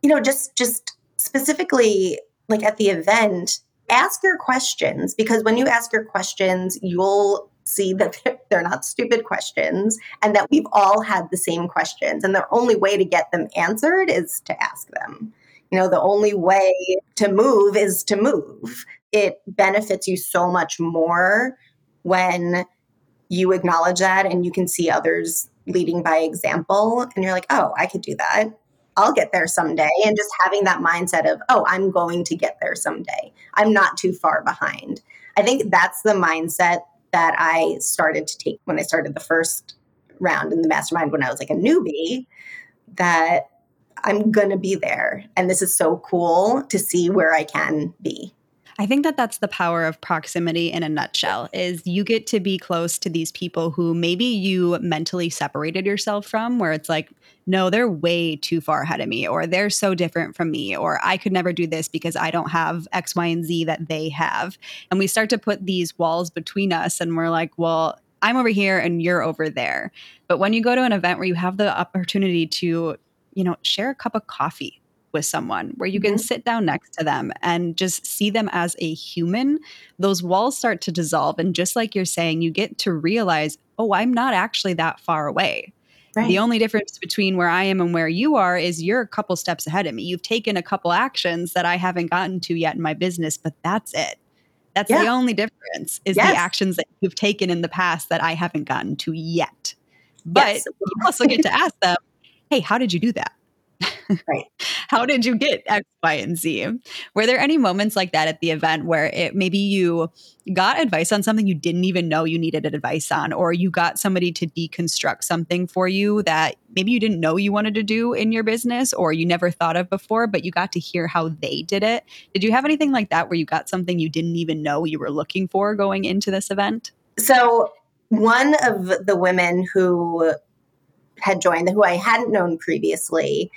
you know just just specifically like at the event ask your questions because when you ask your questions you'll see that they're not stupid questions and that we've all had the same questions. And the only way to get them answered is to ask them. You know the only way to move is to move. It benefits you so much more when you acknowledge that and you can see others leading by example and you're like oh i could do that i'll get there someday and just having that mindset of oh i'm going to get there someday i'm not too far behind i think that's the mindset that I started to take when I started the first round in the mastermind when I was like a newbie that I'm going to be there. And this is so cool to see where I can be. I think that that's the power of proximity in a nutshell is you get to be close to these people who maybe you mentally separated yourself from where it's like no they're way too far ahead of me or they're so different from me or I could never do this because I don't have x y and z that they have. And we start to put these walls between us and we're like well I'm over here and you're over there. But when you go to an event where you have the opportunity to you know share a cup of coffee with someone where you can mm-hmm. sit down next to them and just see them as a human, those walls start to dissolve. And just like you're saying, you get to realize, oh, I'm not actually that far away. Right. The only difference between where I am and where you are is you're a couple steps ahead of me. You've taken a couple actions that I haven't gotten to yet in my business, but that's it. That's yeah. the only difference is yes. the actions that you've taken in the past that I haven't gotten to yet. But yes. you also get to ask them, hey, how did you do that? Right. How did you get X, Y, and Z? Were there any moments like that at the event where it maybe you got advice on something you didn't even know you needed advice on, or you got somebody to deconstruct something for you that maybe you didn't know you wanted to do in your business or you never thought of before, but you got to hear how they did it? Did you have anything like that where you got something you didn't even know you were looking for going into this event? So, one of the women who had joined, who I hadn't known previously,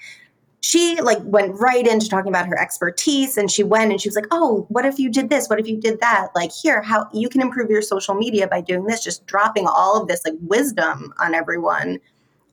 she like went right into talking about her expertise and she went and she was like oh what if you did this? What if you did that? Like here how you can improve your social media by doing this just dropping all of this like wisdom on everyone.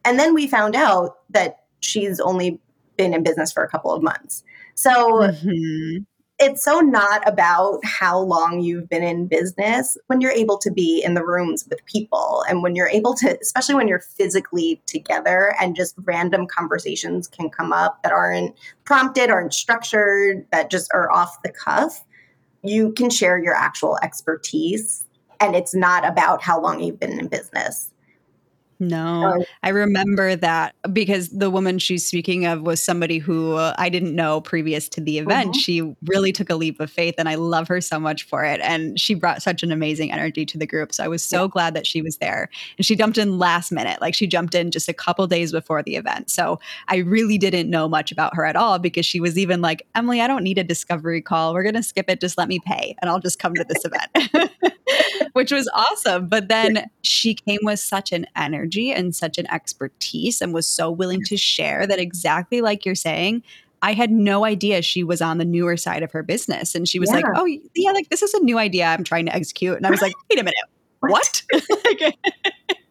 And then we found out that she's only been in business for a couple of months. So mm-hmm it's so not about how long you've been in business when you're able to be in the rooms with people and when you're able to especially when you're physically together and just random conversations can come up that aren't prompted aren't structured that just are off the cuff you can share your actual expertise. And it's not about how long you've been in business no, I remember that because the woman she's speaking of was somebody who I didn't know previous to the event. Mm-hmm. She really took a leap of faith, and I love her so much for it. And she brought such an amazing energy to the group. So I was so yeah. glad that she was there. And she jumped in last minute, like she jumped in just a couple days before the event. So I really didn't know much about her at all because she was even like, Emily, I don't need a discovery call. We're going to skip it. Just let me pay, and I'll just come to this event. which was awesome. But then she came with such an energy and such an expertise and was so willing to share that exactly like you're saying, I had no idea she was on the newer side of her business. And she was yeah. like, Oh, yeah, like this is a new idea I'm trying to execute. And I was like, Wait a minute, what?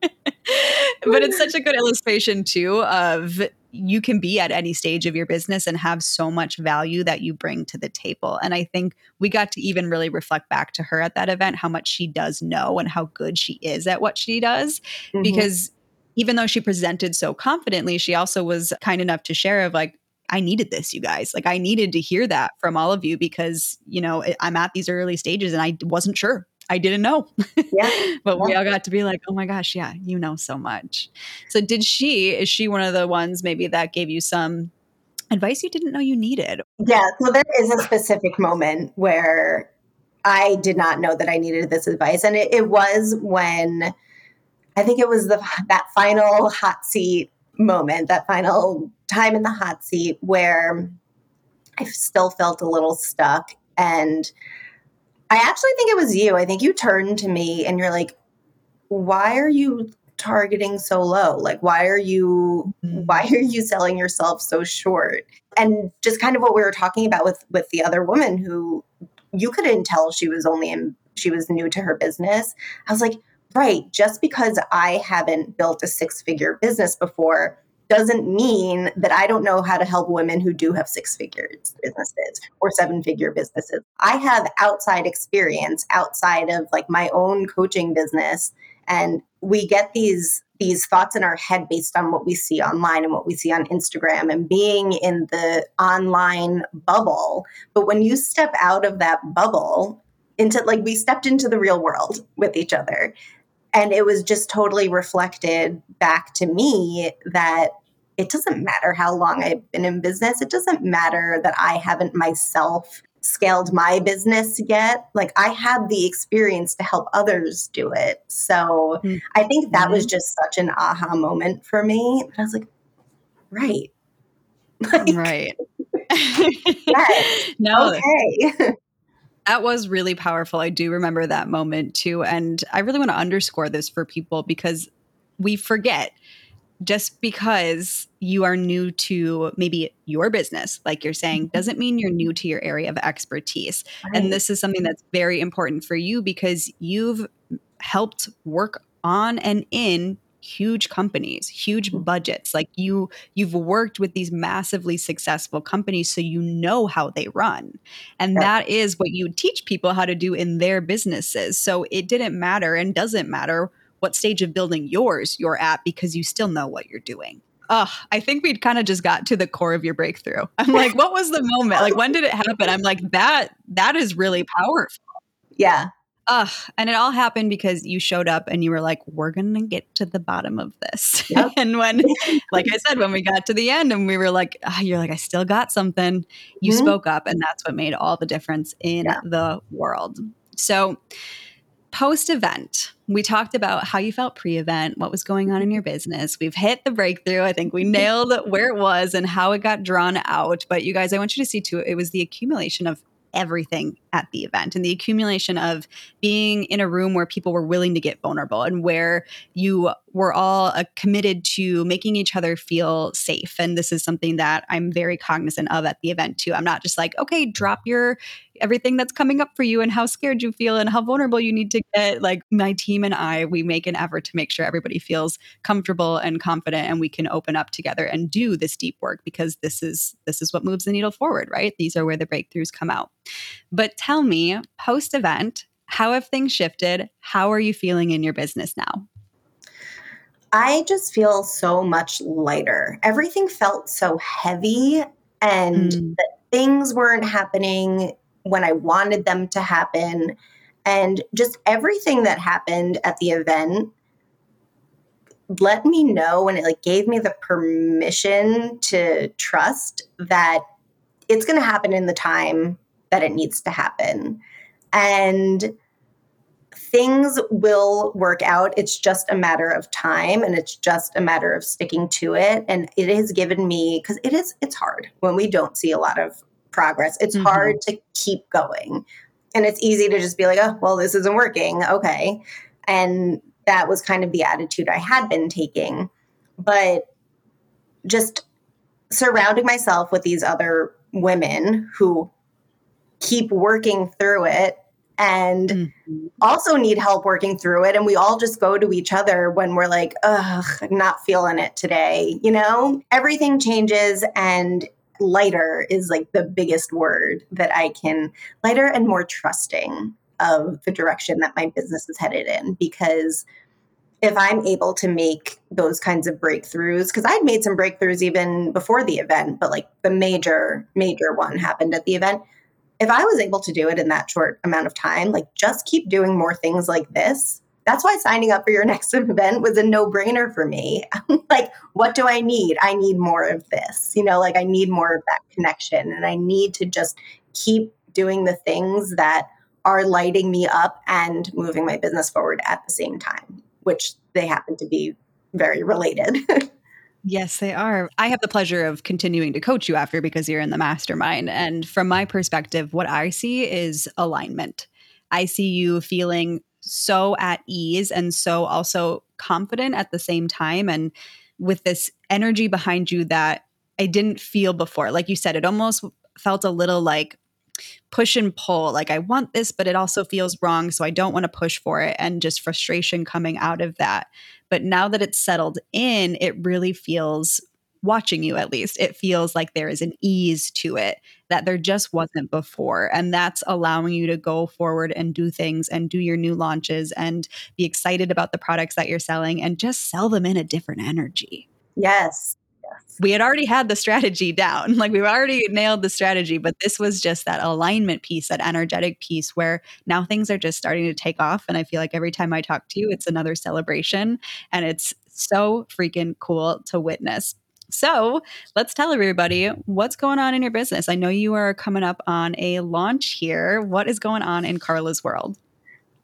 but it's such a good illustration, too, of you can be at any stage of your business and have so much value that you bring to the table. And I think we got to even really reflect back to her at that event how much she does know and how good she is at what she does. Mm-hmm. Because even though she presented so confidently, she also was kind enough to share of like, I needed this, you guys. Like, I needed to hear that from all of you because, you know, I'm at these early stages and I wasn't sure. I didn't know. Yeah. but we all got to be like, oh my gosh, yeah, you know so much. So did she, is she one of the ones maybe that gave you some advice you didn't know you needed? Yeah. So there is a specific moment where I did not know that I needed this advice. And it, it was when I think it was the that final hot seat moment, that final time in the hot seat where I still felt a little stuck. And I actually think it was you. I think you turned to me and you're like, why are you targeting so low? Like, why are you mm-hmm. why are you selling yourself so short? And just kind of what we were talking about with with the other woman who you couldn't tell she was only in she was new to her business. I was like, right, just because I haven't built a six figure business before doesn't mean that I don't know how to help women who do have six figures businesses or seven figure businesses. I have outside experience outside of like my own coaching business and we get these these thoughts in our head based on what we see online and what we see on Instagram and being in the online bubble. But when you step out of that bubble into like we stepped into the real world with each other and it was just totally reflected back to me that it doesn't matter how long I've been in business. It doesn't matter that I haven't myself scaled my business yet. Like I had the experience to help others do it. So mm-hmm. I think that was mm-hmm. just such an aha moment for me. I was like, right. Like, right. yes. No. Okay. that was really powerful. I do remember that moment too. And I really want to underscore this for people because we forget just because you are new to maybe your business, like you're saying, mm-hmm. doesn't mean you're new to your area of expertise. Right. And this is something that's very important for you because you've helped work on and in huge companies huge mm-hmm. budgets like you you've worked with these massively successful companies so you know how they run and that is what you teach people how to do in their businesses so it didn't matter and doesn't matter what stage of building yours you're at because you still know what you're doing. Oh, I think we'd kind of just got to the core of your breakthrough. I'm like, what was the moment? Like, when did it happen? I'm like, that that is really powerful. Yeah. Ugh. And it all happened because you showed up and you were like, we're going to get to the bottom of this. Yep. and when, like I said, when we got to the end and we were like, oh, you're like, I still got something, you mm-hmm. spoke up. And that's what made all the difference in yeah. the world. So, post event, we talked about how you felt pre event, what was going on in your business. We've hit the breakthrough. I think we nailed where it was and how it got drawn out. But you guys, I want you to see too, it was the accumulation of everything at the event and the accumulation of being in a room where people were willing to get vulnerable and where you were all uh, committed to making each other feel safe and this is something that i'm very cognizant of at the event too i'm not just like okay drop your everything that's coming up for you and how scared you feel and how vulnerable you need to get. Like my team and I, we make an effort to make sure everybody feels comfortable and confident and we can open up together and do this deep work because this is this is what moves the needle forward, right? These are where the breakthroughs come out. But tell me, post event, how have things shifted? How are you feeling in your business now? I just feel so much lighter. Everything felt so heavy and mm. things weren't happening when I wanted them to happen. And just everything that happened at the event let me know and it like gave me the permission to trust that it's going to happen in the time that it needs to happen. And things will work out. It's just a matter of time and it's just a matter of sticking to it. And it has given me, because it is, it's hard when we don't see a lot of progress. It's mm-hmm. hard to keep going. And it's easy to just be like, oh, well, this isn't working. Okay. And that was kind of the attitude I had been taking. But just surrounding myself with these other women who keep working through it and mm-hmm. also need help working through it. And we all just go to each other when we're like, ugh, not feeling it today. You know, everything changes and lighter is like the biggest word that I can lighter and more trusting of the direction that my business is headed in because if I'm able to make those kinds of breakthroughs, because I'd made some breakthroughs even before the event, but like the major, major one happened at the event. If I was able to do it in that short amount of time, like just keep doing more things like this, that's why signing up for your next event was a no brainer for me. like, what do I need? I need more of this. You know, like I need more of that connection and I need to just keep doing the things that are lighting me up and moving my business forward at the same time, which they happen to be very related. Yes, they are. I have the pleasure of continuing to coach you after because you're in the mastermind. And from my perspective, what I see is alignment. I see you feeling so at ease and so also confident at the same time and with this energy behind you that I didn't feel before. Like you said, it almost felt a little like push and pull. Like I want this, but it also feels wrong. So I don't want to push for it. And just frustration coming out of that. But now that it's settled in, it really feels watching you at least, it feels like there is an ease to it that there just wasn't before. And that's allowing you to go forward and do things and do your new launches and be excited about the products that you're selling and just sell them in a different energy. Yes. We had already had the strategy down. Like we've already nailed the strategy, but this was just that alignment piece, that energetic piece where now things are just starting to take off. And I feel like every time I talk to you, it's another celebration. And it's so freaking cool to witness. So let's tell everybody what's going on in your business. I know you are coming up on a launch here. What is going on in Carla's world?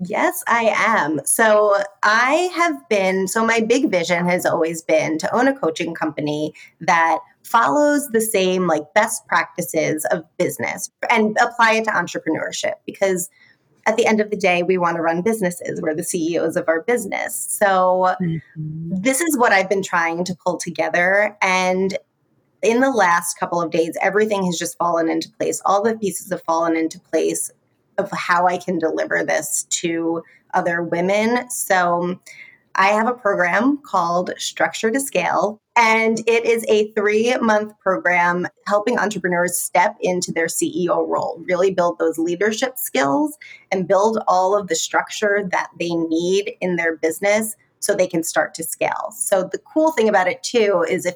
Yes, I am. So I have been, so my big vision has always been to own a coaching company that follows the same like best practices of business and apply it to entrepreneurship because at the end of the day, we want to run businesses. We're the CEOs of our business. So, mm-hmm. this is what I've been trying to pull together. And in the last couple of days, everything has just fallen into place. All the pieces have fallen into place of how I can deliver this to other women. So, I have a program called Structure to Scale, and it is a three month program helping entrepreneurs step into their CEO role, really build those leadership skills and build all of the structure that they need in their business so they can start to scale. So, the cool thing about it too is if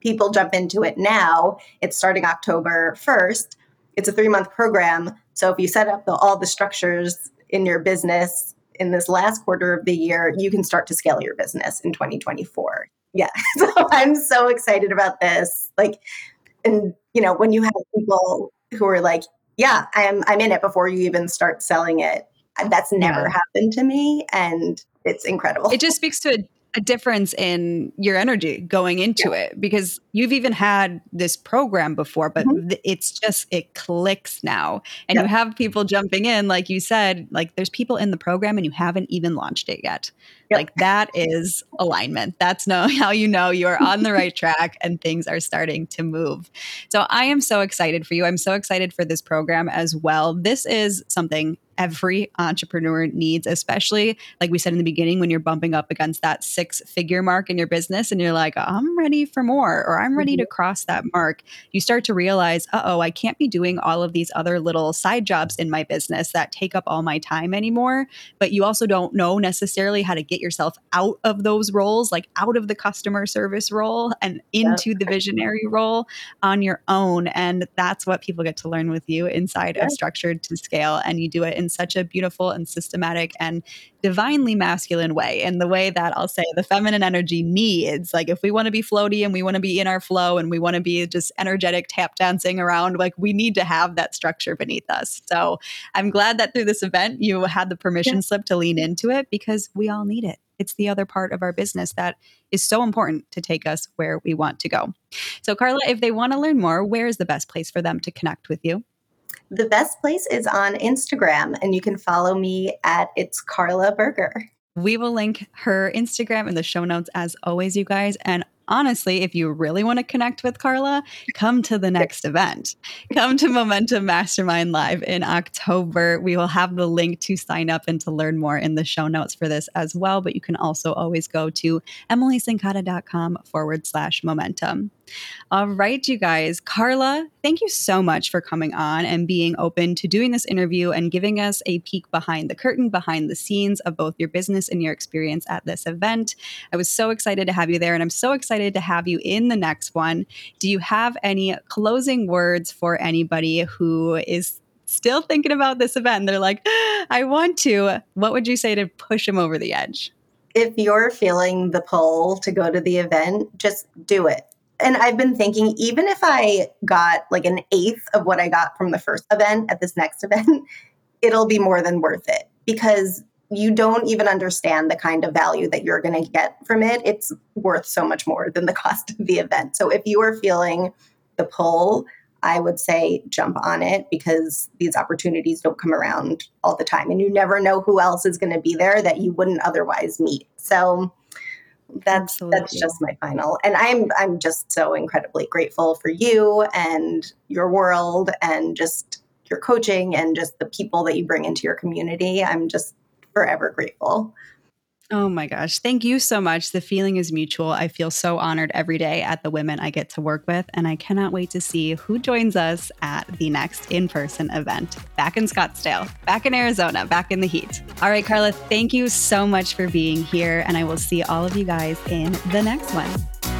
people jump into it now, it's starting October 1st. It's a three month program. So, if you set up the, all the structures in your business in this last quarter of the year, you can start to scale your business in 2024. Yeah. So I'm so excited about this. Like, and you know, when you have people who are like, yeah, I'm I'm in it before you even start selling it. That's never yeah. happened to me. And it's incredible. It just speaks to a a difference in your energy going into yeah. it because you've even had this program before but mm-hmm. it's just it clicks now. And you have people jumping in like you said like there's people in the program and you haven't even launched it yet. Yep. like that is alignment. That's no how you know you are on the right track and things are starting to move. So i am so excited for you. I'm so excited for this program as well. This is something every entrepreneur needs, especially like we said in the beginning, when you're bumping up against that six figure mark in your business and you're like, I'm ready for more, or I'm ready mm-hmm. to cross that mark. You start to realize, uh oh, I can't be doing all of these other little side jobs in my business that take up all my time anymore. But you also don't know necessarily how to get yourself out of those roles, like out of the customer service role and into the visionary role on your own. And that's what people get to learn with you inside of Structured to Scale. And you do it in such a beautiful and systematic and divinely masculine way in the way that I'll say the feminine energy needs. Like if we want to be floaty and we want to be in our flow and we want to be just energetic tap dancing around, like we need to have that structure beneath us. So I'm glad that through this event you had the permission yeah. slip to lean into it because we all need it. It's the other part of our business that is so important to take us where we want to go. So, Carla, if they want to learn more, where is the best place for them to connect with you? The best place is on Instagram, and you can follow me at It's Carla Berger. We will link her Instagram in the show notes as always, you guys. And honestly, if you really want to connect with Carla, come to the next event. Come to Momentum Mastermind Live in October. We will have the link to sign up and to learn more in the show notes for this as well. But you can also always go to emilysincata.com forward slash momentum. All right, you guys. Carla, thank you so much for coming on and being open to doing this interview and giving us a peek behind the curtain, behind the scenes of both your business and your experience at this event. I was so excited to have you there, and I'm so excited to have you in the next one. Do you have any closing words for anybody who is still thinking about this event? They're like, I want to. What would you say to push them over the edge? If you're feeling the pull to go to the event, just do it. And I've been thinking, even if I got like an eighth of what I got from the first event at this next event, it'll be more than worth it because you don't even understand the kind of value that you're going to get from it. It's worth so much more than the cost of the event. So if you are feeling the pull, I would say jump on it because these opportunities don't come around all the time and you never know who else is going to be there that you wouldn't otherwise meet. So that's Absolutely. that's just my final and i'm i'm just so incredibly grateful for you and your world and just your coaching and just the people that you bring into your community i'm just forever grateful. Oh my gosh. Thank you so much. The feeling is mutual. I feel so honored every day at the women I get to work with, and I cannot wait to see who joins us at the next in person event back in Scottsdale, back in Arizona, back in the heat. All right, Carla, thank you so much for being here, and I will see all of you guys in the next one.